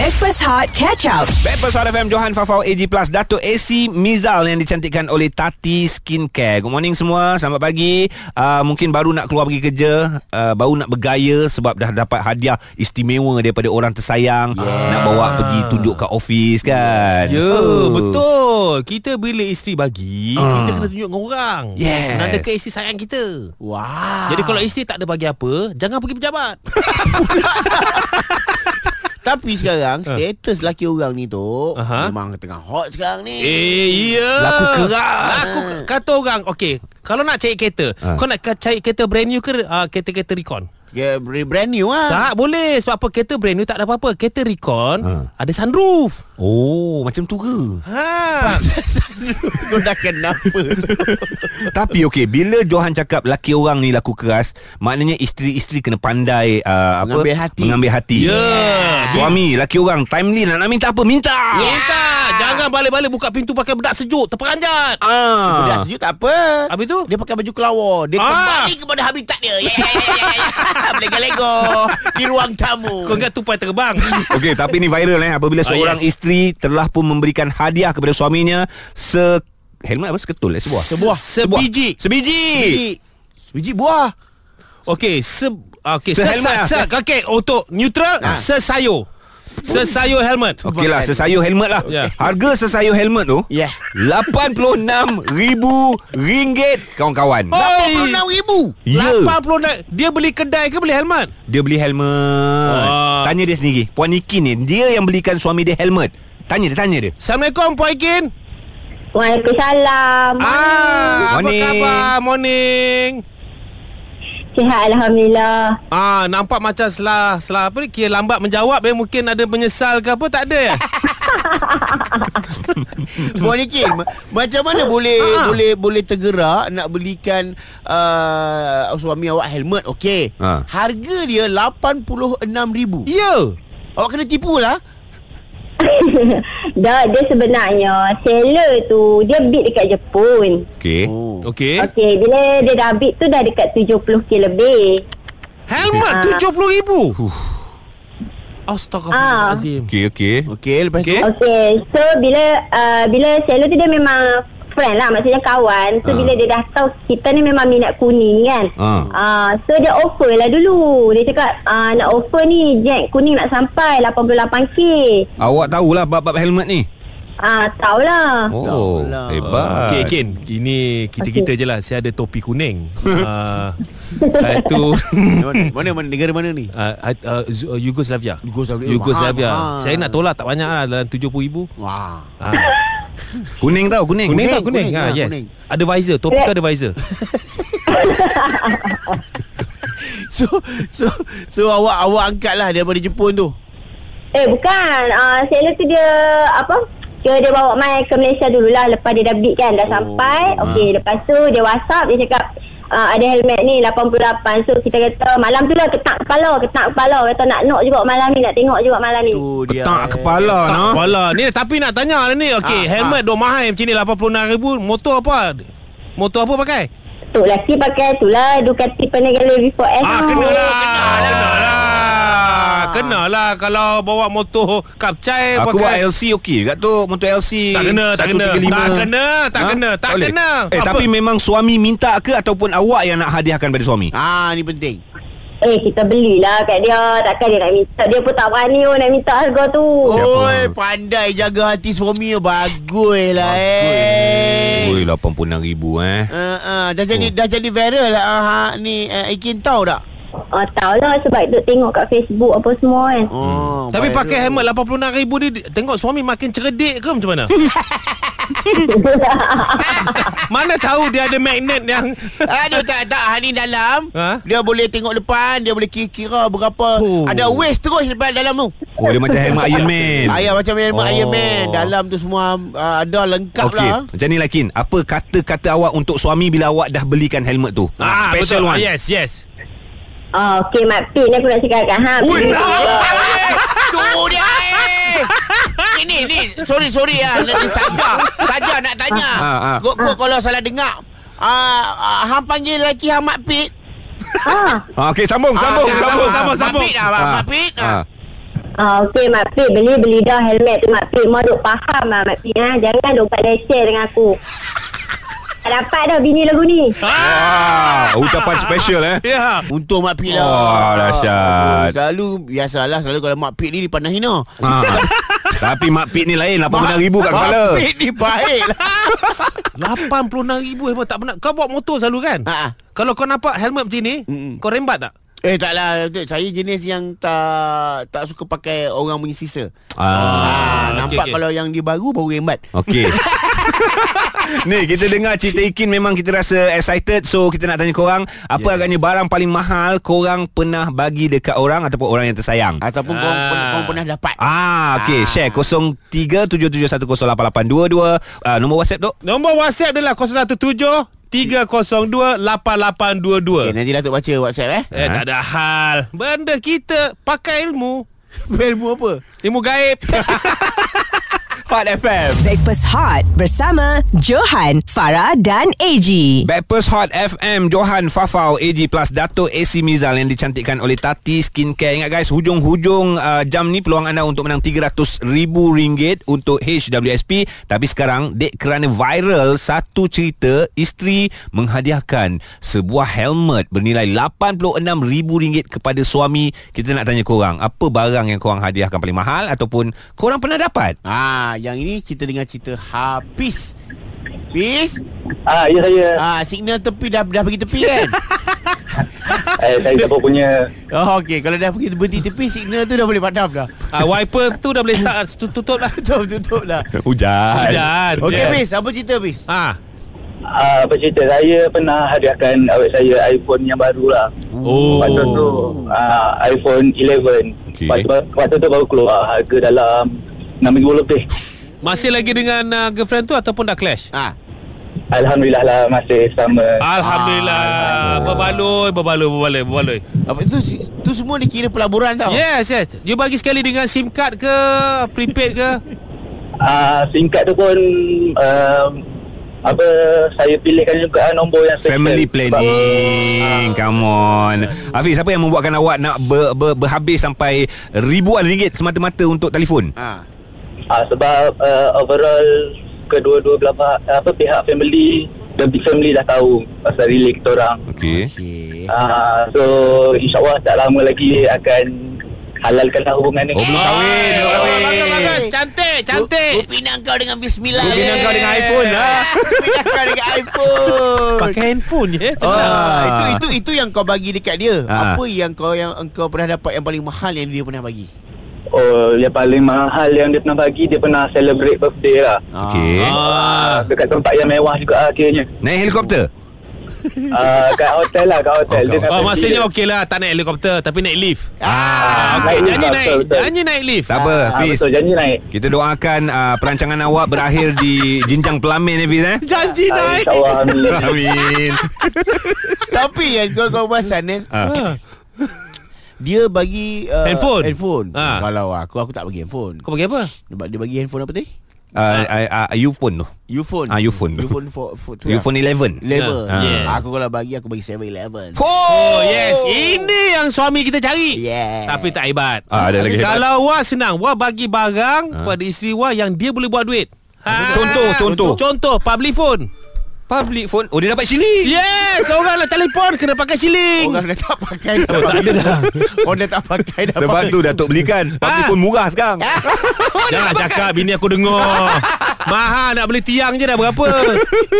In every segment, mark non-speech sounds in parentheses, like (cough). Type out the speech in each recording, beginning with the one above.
Backpass Hot Catch Up. Backpast Hot FM Johan Fafau AG Plus Dato' AC Mizal yang dicantikkan oleh Tati Skincare. Good morning semua. Selamat pagi. Uh, mungkin baru nak keluar pergi kerja, uh, baru nak bergaya sebab dah dapat hadiah istimewa daripada orang tersayang. Yeah. Nak bawa pergi tunjuk kat office kan. Ya, uh. betul. Kita bila isteri bagi, uh. kita kena tunjuk dengan orang. Yes. Nanda ke isteri sayang kita. Wah. Jadi kalau isteri tak ada bagi apa, jangan pergi pejabat. (laughs) Tapi sekarang status laki orang ni tu Aha. memang tengah hot sekarang ni. eh, iya. Laku keras. Laku kata orang, okey, kalau nak cari kereta, Ah. kau nak cari kereta brand new ke uh, kereta-kereta recon? Ya, yeah, brand new lah. Tak boleh sebab apa kereta brand new tak ada apa-apa. Kereta recon Ah. ada sunroof. Oh, macam tu ke? Ha. (laughs) Kau dah kenapa tu? (laughs) Tapi okey, bila Johan cakap laki orang ni laku keras, maknanya isteri-isteri kena pandai uh, apa? Mengambil hati. Mengambil hati. Ya. Suami, laki orang timely nak, nak minta apa? Minta. Minta Jangan balik-balik buka pintu pakai bedak sejuk Terperanjat Ah. Dah sejuk tak apa. Habis tu? Dia pakai baju kelawar. Dia Ah. kembali kepada habitat dia. Ya, ya, ya, ya, ya. (laughs) Berlega-lego di ruang tamu. Kau ingat tupai terbang (laughs) Okey, tapi ni viral eh apabila Ah, seorang yes. isteri telah pun memberikan hadiah kepada suaminya se helmet apa seketul eh sebuah. Sebuah. Sebiji Sebiji. Biji, biji buah. Okey se Okey, Sehelmet se, lah, se, okay, untuk neutral Ah. sesayur. Sesayur helmet. Okeylah, sesayur helmet lah. Ya. Harga sesayur helmet tu Ya. RM86,000 kawan-kawan. Oh. RM86,000. Ya. 80 nak dia beli kedai ke beli helmet? Dia beli helmet. Wah. Tanya dia sendiri. Puan Nikin ni, dia yang belikan suami dia helmet. Tanya dia, tanya dia. Assalamualaikum Puan Ikin. Waalaikumsalam. Ah, apa Morning. khabar? Morning. Sihat Alhamdulillah. Ah, nampak macam selah selah apa ni kira lambat menjawab eh mungkin ada menyesal ke apa tak ada ya? (laughs) Puan Nikin, ma- macam mana boleh Ah. boleh boleh tergerak nak belikan uh, suami awak helmet? Okey. Ah. Harga dia RM86,000. ya. Awak kena tipu lah. (laughs) Dah dia sebenarnya seller tu dia bid dekat Jepun. Okey. Oh. Okey. Okey, bila dia dah bid tu dah dekat 70k lebih. Helmet Ah. RM70,000. Astaghfirullahalazim. Okey, okey. Okey, lepas Okey. tu. Okey, so bila uh, bila seller tu dia memang friend lah maksudnya kawan. So Ah. bila dia dah tahu kita ni memang minat kuning kan. Ah. Ah, so dia offer lah dulu. Dia cakap ah, nak offer ni jack kuning nak sampai 88k. Awak tahulah bab-bab helmet ni. Ah, tahulah. Oh, Tahulah. hebat. Okey Kin, ini kita-kita je lah. Saya ada topi kuning. (laughs) Ah, uh, itu mana, mana mana negara mana ni? uh, uh, uh, Yugoslavia. Yugoslavia. Yugoslavia. Mahal, mahal. Saya nak tolak tak banyak lah dalam 70,000. Wah. Ah. Kuning tau, kuning. Kuning, kuning, kuning? kuning, Ha, ah, yes. kuning. Ada visor, topi tu ada visor. (laughs) So so so awak awak angkat lah daripada Jepun tu. Eh bukan uh, Seller tu dia Apa Dia, dia bawa mai ke Malaysia dululah Lepas dia dah bid kan Dah Oh, sampai ha. Okey Lepas tu dia whatsapp Dia cakap uh, Ada helmet ni 88 So kita kata Malam tu lah ketak kepala Ketak kepala. Kata nak nok juga malam ni Nak tengok juga malam ni. Tu dia. Petak kepala Tak no. kepala. Ni Tapi nak tanya lah ni. Okey Ah, helmet dua mahal Macam ni 86,000 Motor apa? Motor apa pakai Tu laki pakai tu lah Ducati Panigale V4S Ah kena lah kena lah. Kena lah Kena lah Kalau bawa motor Kapcai Aku buat pakai LC okey Kat tu motor LC Tak kena, tak kena. 135. Tak kena, tak kena, tak boleh? kena. Eh Apa? tapi memang suami minta ke Ataupun awak yang nak hadiahkan pada suami Ah ni penting. Eh kita belilah kat dia. Takkan dia nak minta. Dia pun tak berani oh, Nak minta harga tu. Oi, pandai jaga hati suami Bagus lah eh. Oi RM86,000 eh. Uh, uh, dah jadi dah jadi viral lah uh, ha, ni uh, Ikin tahu tak? Oh tahulah sebab tu tengok kat Facebook apa semua kan. Oh, Tapi viral. pakai helmet RM86,000 ni Tengok suami makin cerdik ke macam mana? (laughs) (laughs) Mana tahu dia ada magnet yang (laughs) Aduh tak tak. Hani dalam. Ha? Dia boleh tengok depan Dia boleh kira-kira berapa. Oh. Ada waist terus depan dalam tu. Oh dia macam helmet Iron Man. Ayah macam helmet Oh. Iron Man. Dalam tu semua uh, Ada lengkap Okey, lah. macam ni Lakin. Apa kata-kata awak untuk suami Bila awak dah belikan helmet tu? Ah, Special betul. one. Yes, yes Oh, okay, Mak Pit ni aku nak cakapkan ha. Ui, Pit ni- eh, Tu dia eh. Ini ni Sorry sorry lah Nanti saja Saja nak tanya Ah, ah. Kok kok kalau salah dengar Ah, uh, Hang panggil lelaki Hang Mak Pit Ah, ah, Okey sambung Sambung Ah, Sambung ah, Sambung Mak Pit lah Mak- Ah, Pit ah. ah. Ah, okey Mak Pit beli beli dah helmet tu Mak Pit mau duk faham lah Mak Pit ha? Jangan duk buat leceh dengan aku dapat dah bini lagu ni Ah, ucapan special eh. Ya. Untung Mak Pit lah Oh, dahsyat. Selalu Biasalah Selalu kalau Mak Pit ni Dipandang hina Ha. Tapi Mak Pit ni lain 80 ribu kat kepala. Mak Pit ni baik lah 86 ribu hebat tak pernah. Kau bawa motor selalu kan? Ha, ha. Kalau kau nampak helmet macam ni, Mm-mm. kau rembat tak? Eh taklah Saya jenis yang Tak Tak suka pakai Orang punya sisa Ah. ah, Nampak okey, okey. kalau yang dia baru Baru rembat Okey. (laughs) Ni kita dengar cerita Ikin memang kita rasa excited so kita nak tanya korang apa yeah. agaknya barang paling mahal korang pernah bagi dekat orang ataupun orang yang tersayang. Ataupun Ah. pernah, kau pernah dapat Ah, okey, Ah. share 0377108822 uh, nombor WhatsApp tu. Nombor WhatsApp dia lah 017 302 8822. Okay, nanti Datuk baca WhatsApp eh Eh tak ada hal. Benda kita pakai ilmu. (laughs) Ilmu apa? Ilmu gaib. (laughs) Hot FM. Breakfast Hot bersama Johan, Farah dan AG. Backpast Hot FM Johan Fafau AG Plus Dato AC Mizal yang dicantikkan oleh Tati Skincare. Ingat guys, hujung-hujung uh, jam ni peluang anda untuk menang RM300,000 untuk HWSP. Tapi sekarang, dek kerana viral satu cerita isteri menghadiahkan sebuah helmet bernilai RM86,000 kepada suami. Kita nak tanya korang, apa barang yang korang hadiahkan paling mahal ataupun korang pernah dapat? Ah, yang ini kita dengar cerita Hafiz. Hafiz? Ah, ya saya. Ah, signal tepi dah dah pergi tepi kan? (laughs) Eh, saya dapat punya oh, okey. Kalau dah pergi berhenti tepi, signal tu dah boleh padam dah. Ah, wiper tu dah boleh start tu- tutup lah. (laughs) Tutup, tutup dah. Hujan. Hujan. Okey, Yeah. Hafiz. Apa cerita, Hafiz? Ah. ah, apa cerita saya pernah hadiahkan awet saya iPhone yang baru lah. Oh. Waktu tu ah, iPhone 11. Okey. Waktu, waktu tu baru keluar harga dalam 6,000 lebih. Masih lagi dengan uh, girlfriend tu ataupun dah clash? Ah. Alhamdulillah lah masih sama. Alhamdulillah. Berbaloi, berbaloi, berbaloi, berbaloi. Apa itu tu semua dikira pelaburan tau. Yes, yes. You bagi sekali dengan SIM card ke, prepaid ke? Ah, singkat tu pun um, apa saya pilihkan juga nombor yang special. Family Sebab- planning Come on Hafiz Apa yang membuatkan awak Nak ber, ber, berhabis Sampai Ribuan ringgit Semata-mata untuk telefon Ah. Ah, sebab uh, overall kedua-dua belah pihak, apa pihak family dan big family dah tahu pasal relay kita orang. Okay Okey. Ah, so insyaAllah tak lama lagi akan halalkanlah hubungan ni. Oh belum kahwin Belum kahwin Bagus. Cantik, cantik. Gu pinang kau dengan bismillah. Gu pinang kau dengan iPhone lah. (laughs) Pinang kau dengan iPhone. Pakai handphone je. Oh, Ah. itu itu itu yang kau bagi dekat dia. Ah. Apa yang kau yang engkau pernah dapat yang paling mahal yang dia pernah bagi? Oh, yang paling mahal yang dia pernah bagi, dia pernah celebrate birthday lah. Okay Ah, dekat tempat yang mewah juga akhirnya. Naik helikopter Ah, kat hotel lah, kat hotel. Oh, Dia dengan Oh, family maksudnya dia. okey lah. Tak naik helikopter tapi naik lift. Ah, Okey, naik janji betul, naik. betul. Janji naik lift. Tak apa Ah, Hafiz betul, janji naik. Kita doakan uh, Perancangan awak berakhir Di jenjang pelamin Hafiz eh Janji Ah, naik. InsyaAllah, amin. (laughs) Amin Tapi yang kau kau perasan kan, Ah. Dia bagi uh, Handphone? Handphone. Ah. Kalau aku aku tak bagi handphone. Kau bagi apa? Dia, dia bagi handphone apa tadi? uh, uh, uh, Ufone tu Ufone. Ah, Ufone tu. Ufone for, for tu Ufone 11 Level. Ah. Yeah. Aku kalau bagi aku bagi 7-Eleven. Oh yes Ini yang suami kita cari Yeah. Tapi tak hebat Ah, ada lagi hebat. Kalau Wah senang Wah bagi barang Pada isteri Wah Yang dia boleh buat duit ha. Contoh, contoh. Contoh Public phone Public phone Oh dia dapat siling Yes Orang nak telefon Kena pakai siling Orang dah tak pakai dah. (laughs) Oh, tak ada dah. Orang dah tak pakai dah. Sebab tu Datuk belikan Public Ah. phone murah sekarang (laughs) Jangan cakap Bini aku dengar (laughs) Mahal nak beli tiang je dah berapa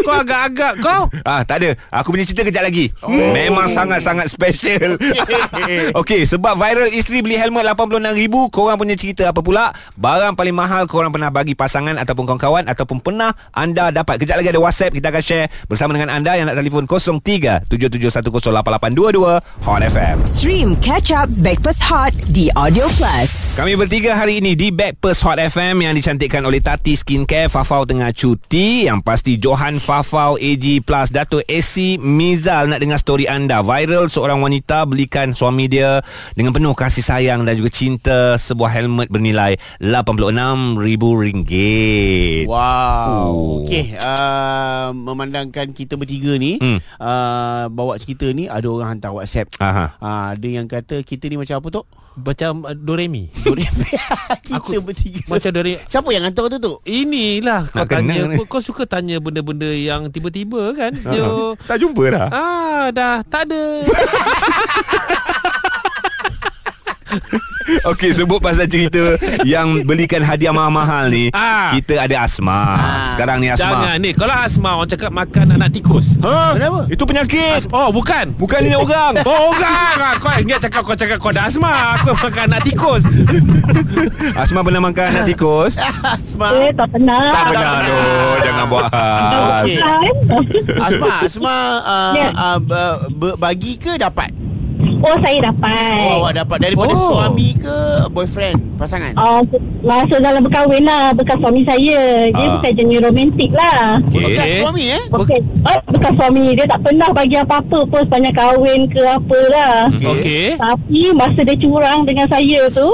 Kau agak-agak Kau Ah tak ada. Aku punya cerita kejap lagi. Oh. Memang sangat-sangat special. (laughs) Okey, sebab viral isteri beli helmet 86,000, korang punya cerita apa pula? Barang paling mahal korang pernah bagi pasangan ataupun kawan-kawan ataupun pernah anda dapat. Kejap lagi ada WhatsApp kita akan share bersama dengan anda yang nak telefon 0377108822 Hot FM. Stream Catch Up Breakfast Hot di Audio Plus. Kami bertiga hari ini di Backpast Hot FM yang dicantikkan oleh Tati Skincare. Fafau tengah cuti. Yang pasti Johan Fafau AG Plus Dato' AC Mizal nak dengar story anda. Viral seorang wanita belikan suami dia dengan penuh kasih sayang dan juga cinta sebuah helmet bernilai RM86,000. Wow. Oh. Okey, uh, memandangkan kita bertiga ni Hmm. uh, bawa cerita ni ada orang hantar WhatsApp. Aha. Uh, ada yang kata kita ni macam apa tu? Macam uh, Doremi. (laughs) Kita Aku- bertiga. Macam Doremi. Siapa yang hantar tu tu? Inilah kau Nak tanya kau, kau suka tanya benda-benda yang tiba-tiba kan? Jo Tak jumpa dah? Ah dah. Tak ada (laughs) Okey sebut pasal cerita Yang belikan hadiah mahal-mahal ni. Ah. Kita ada Asma. Sekarang ni Asma. Jangan ni. Kalau asma orang cakap makan anak tikus. Ha? Kenapa? Itu penyakit. Oh bukan. Bukan ni orang. (laughs) Oh orang. Ah, Kau ingat cakap Kau cakap kau ada asma. Aku makan anak tikus. (laughs) Asma pernah makan anak tikus? Asma. Eh, tak pernah. Tak pernah. tu Jangan buat hal. Kan? Asma Asma uh, Ya. uh, uh, Bagi ke dapat? Oh, saya dapat. Oh awak dapat. Daripada Oh. suami ke Boyfriend? Pasangan? Oh, masa dalam berkahwin lah. Bekas suami saya. Dia Ah. bukan jenis romantik lah. Okey. Bekas suami eh? Okey. Oh, bekas suami. Dia tak pernah bagi apa-apa pun Sepanjang kahwin ke apa lah. Okey. Okey Tapi masa dia curang dengan saya tu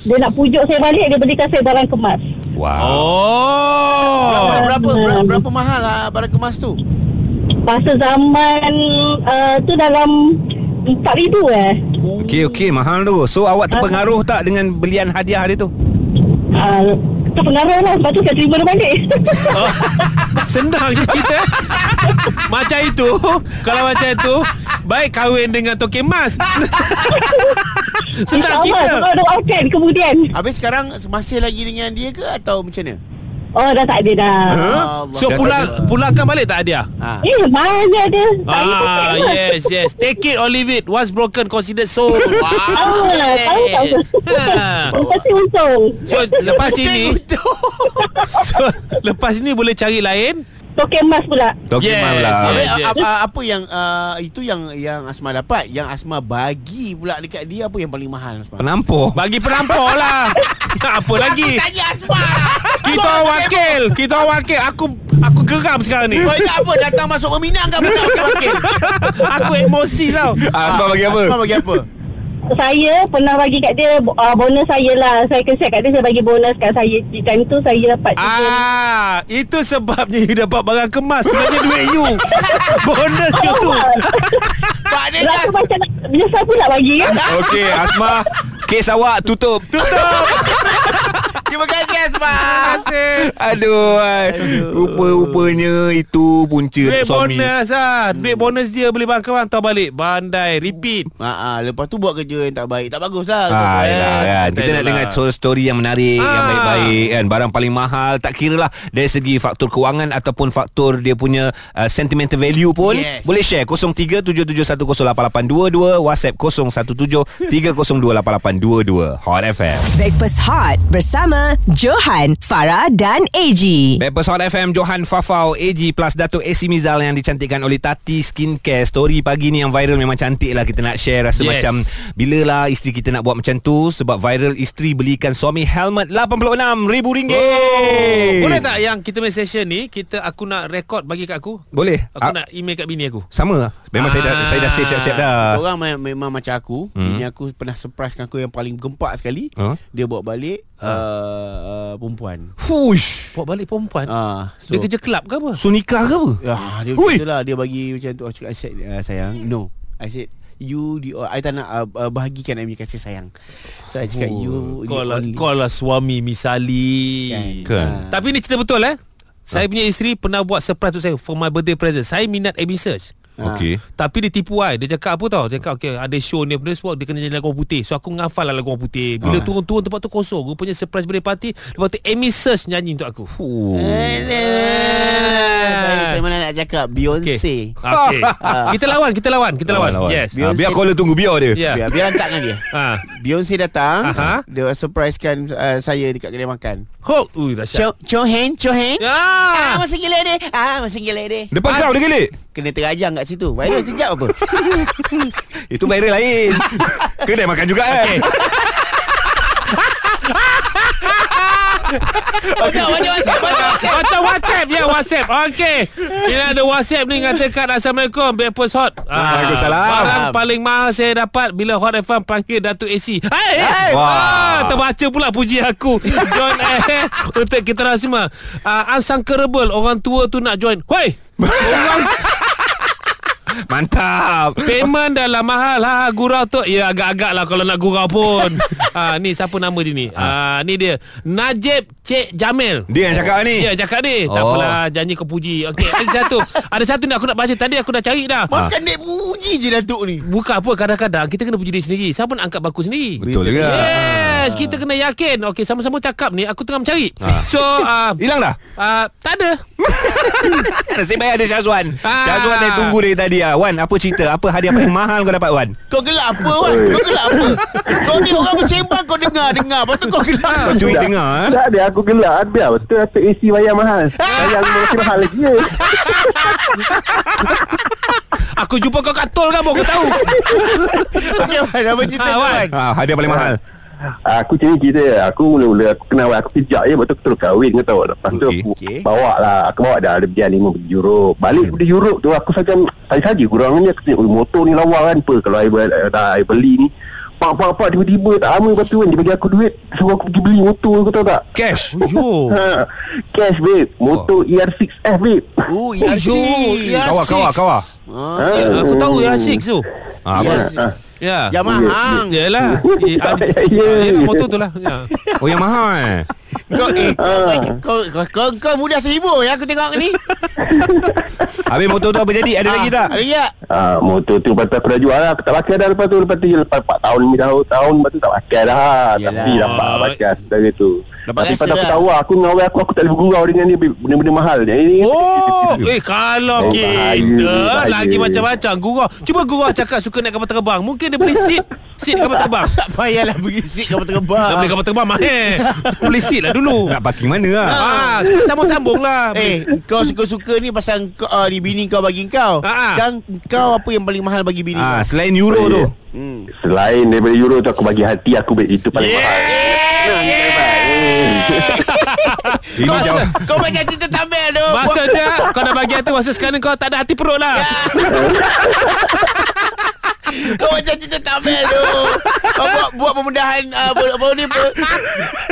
Dia nak pujuk saya balik Dia belikan saya barang kemas. Wow. Oh. Berapa, berapa, berapa, berapa mahal lah barang kemas tu? Masa zaman uh, tu dalam 4,000 eh? Okey okey mahal tu. So awak terpengaruh tak Dengan belian hadiah dia tu? Uh, Terpengaruh lah. Sebab tu saya terima dia balik. Oh, senang je cerita. Macam itu. Kalau macam itu Baik kahwin dengan token mas. Senang cerita. doakan kemudian. Habis sekarang masih lagi dengan dia ke atau macam mana? Oh dah tak ada dah Allah. So pulang pulangkan balik tak hadiah ha. Eh mana ada Ah yes yes Take it or leave it What's broken considered soul (laughs) Wow. Ah, tahu tak yes. (laughs) ha. Oh, Pasti untung So lepas ini Betul. (laughs) so, Lepas ini boleh cari lain Token emas pula. Token Yes, mahal lah yes. Habis, apa, apa yang uh, itu yang yang Asma dapat, yang Asma bagi pula dekat dia apa yang paling mahal Asma? Penampur Bagi perampok lah. (laughs) Apa lagi? Tanya Asma. Kita wakil. Kita wakil. Aku Aku geram sekarang ni. Kau ingat apa? Datang masuk peminang kan bukan? Aku emosi tau. Ah, Asma bagi apa? Asma bagi apa? Saya pernah bagi kat dia uh, Bonus saya lah. Saya kesiap kat dia Saya bagi bonus kat saya. Time tu saya dapat Ah, itu sebabnya you dapat barang kemas. Sebenarnya duit you. (laughs) Bonus you tu. Pak dia Rasa dah macam nak Biasa pula bagi. Kan Okey Asma Kes awak tutup Tutup (laughs) Terima kasih Asma. Aduh, ai. Rupa-rupanya itu punca Duit suami bonus lah Duit bonus dia beli barang kemas Hantar balik Bandai Repeat Ha, ah, lepas tu buat kerja yang tak baik. Tak bagus lah. Ah, Eh. yalah, kan. Kita Betul nak lah. dengar so- story yang menarik Yang Ah. baik-baik kan Barang paling mahal Tak kira lah Dari segi faktor kewangan Ataupun faktor dia punya uh, Sentimental value pun Yes. Boleh share 0377108822 WhatsApp 0173028822 Hot FM Breakfast Hot bersama Johan, Farah dan AG. Breakfast Hot FM Johan Fafau AG plus Datuk AC Mizal Yang dicantikkan oleh Tati Skincare. Story pagi ni yang viral Memang cantik lah Kita nak share. Rasa Yes. macam Bila lah isteri kita nak buat macam tu Sebab viral isteri belikan suami helmet RM86,000. Oh, Boleh tak yang kita main session ni Kita aku nak rekod bagi kat aku? Boleh. Aku Ah, nak email kat bini aku. Sama. Memang saya dah Ah. Saya dah save siap-siap dah. Orang me- memang macam aku hmm. Ini aku pernah surprisekan aku Yang paling gempak sekali. Huh? Dia bawa balik uh, uh, Perempuan. Hush. Bawa balik perempuan? Uh, so, Dia kerja kelab ke apa? So nikah ke apa? Ya, dia Hui. lah. Dia bagi macam tu. Aku cakap I said, uh, sayang. No. I said You the, I tak nak uh, uh, bahagikan I punya kasih sayang. So I cakap you Kau the lah, kau lah suami misali Kan. Tapi ni cerita betul eh? Saya punya isteri pernah buat surprise untuk saya For my birthday present. Saya minat AB Search Okey. Tapi dia tipu I. Dia cakap apa tau? Dia cakap okay, ada show ni Benda semua Dia kena nyanyi lagu orang putih. So aku ngafal lah lagu orang putih. Bila turun-turun tempat tu kosong. Rupanya surprise birthday party Lepas tu Amy Search nyanyi untuk aku. Saya, saya mana nak cakap? Beyonce Okay Kita lawan Kita lawan Kita lawan, Lawan. Yes. Ah, Biar caller tunggu biar dia. Ya. biar, biar hantar dengan dia. Ha. Beyonce datang. Aha. Dia surprisekan uh, saya dekat kedai makan Hok! Ui dahsyat. Cho, Chohen Chohen Ah, Ya! Masih gila dia. Ah, masih gila dia. Depan kau dia gelik Kena terajang kat situ. Viral sekejap apa? (laughs) Itu viral lain. (laughs) Kedai makan juga kan Okay Macam macam macam macam. Macam WhatsApp Ya WhatsApp. Okay Ini ada WhatsApp ni Katakan Assalamualaikum Breakfast Hot. Ah, Waalaikumsalam. Barang paling mahal saya dapat Bila Hot FM panggil Datuk AC Hai ah, Terbaca pula puji aku. (laughs) John eh Untuk kita orang semua. Uh, Unsunkable Orang tua tu nak join. Hoi! (laughs) Orang Mantap. Payment dah lah mahal. Ha, Gurau tu Ya agak-agak lah Kalau nak gurau pun. (laughs) Ha, Ni siapa nama dia ni? Ha. Ni dia. Najib Cik Jamil. Dia yang cakap ni. Ya cakap ni Tak Oh. apalah Janji kau puji. Okey ada satu. Ada satu ni aku nak baca. Tadi aku dah cari dah. Makan dek puji je Datuk ni. Bukan apa Kadang-kadang Kita kena puji diri sendiri. Siapa nak angkat baku sendiri? Betul juga. Yes Kita kena yakin. Okey sama-sama cakap ni Aku tengah mencari. So uh, Hilang dah? uh, Tak ada. (laughs) Nasib baik ada Syazwan. Ah. Syazwan dah tunggu dari tadi ah. Wan, apa cerita? Apa hadiah paling mahal kau dapat Wan? Kau gelak apa Wan Kau gelak apa Kau ni orang bersembang Kau dengar-dengar Lepas tu kau gelak Ah. Sweet dengar ah. Tak ada aku gelak Biar betul Atuk AC bayar mahal Sayang masih mahal lagi ya. (laughs) Aku jumpa kau kat tol kan Baru kau tahu (laughs) Okey Wan Apa cerita kau Wan. Wan Ah, hadiah paling mahal. Aku macam ni cerita. Aku mula-mula Aku kenal aku pijak je Lepas tu aku terus kahwin kau tahu Lepas tu Okey. aku Okey. bawa lah. Aku bawa dah Ada pergi lima pergi Europe Balik dari Europe tu Aku saja Tadi-saja kurang ni. Aku tengok "Ui, motor ni lawa kan Apa kalau air, air, air beli ni. Pak pak pak tiba-tiba tak lama lepas tu kan Dia bagi aku duit Suruh aku pergi beli motor kau tahu tak? Cash. (laughs) Yo. Ha, Cash babe. Motor ER6F babe. Oh (laughs) ERC yo, Kawah, kawah, kawah. ha, Ya, Aku tahu yang Six tu. Ah, apa? ha. Ya Yamaha Yalah Ya, ya, ya. Yalah motor tu lah ya. Oh, yang mahal. Kau eh kau, kau, kau, kau mudah terhibur ya aku tengok ni Habis motor tu apa jadi? Ada lagi tak? Ada lagi tak Ah, motor tu lepas tu aku dah jual lah Aku tak pakai dah lepas tu Lepas tu lepas 4 tahun 5 tahun, tahun Lepas tu tak pakai dah Yalah. Tapi dapat pakai Dari tu Dapat Tapi pada aku tahu lah. Aku dengan orang aku Aku tak boleh bergurau dengan dia. Benda-benda mahal dia Ini Oh (laughs) Eh kalau Oh, kita bahaya. Lagi macam-macam Gurau. Cuba gurau cakap Suka naik kapal terbang. Mungkin dia beli seat. Seat kapal terbang. (laughs) Tak payahlah berisik kau terbang. Nak beli kapal terbang mahal Beli seat lah dulu. Nak parking mana lah? Ah, sekarang sambung-sambung lah. Eh, kau suka-suka ni pasal kau, uh, ni bini kau bagi kau. Ah. Sekarang kau apa yang paling mahal bagi bini Ah, kau? selain euro tu. Hmm. Selain daripada euro tu Aku bagi hati aku Itu paling mahal Ini Kau, jauh. kau macam cerita tambel tu. Maksudnya Kau dah bagi hati Masa sekarang kau tak ada hati perut lah (laughs) Kau macam cerita tambel tu. Kau buat, buat pemudahan uh, apa, apa ni apa,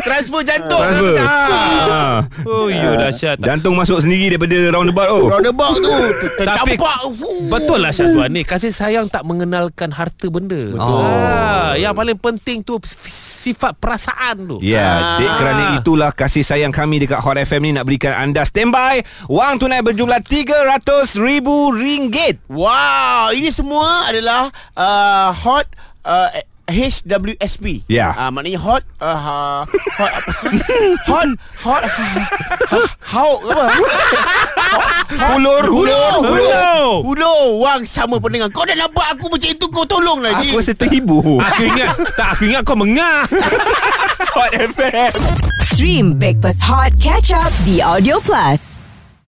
transfer jantung. Transfer. Ah. Oh you dahsyat Jantung masuk sendiri daripada roundabout oh. Roundabout tu tercampak. Betul lah Syazwan ni Kasih sayang tak mengenalkan harta benda Betul. ah, Yang paling penting tu Sifat perasaan tu Ya, yeah, Ah. dek kerana itulah kasih sayang kami dekat Hot FM ni nak berikan anda standby wang tunai berjumlah RM300,000. Wow, ini semua adalah uh, hot uh, HWSP. Ya. Uh, maknanya hot uh, ha, hot (laughs) hot hot how apa? Hulur, hulur, hulur. Hulur. Hulur wang sama pendengar. Kau dah nampak aku macam itu kau tolong lagi. Aku rasa terhibur. Aku ingat Tak aku ingat kau mengah (laughs) Hot FM. Stream Breakfast Hot Catch Up The Audio Plus.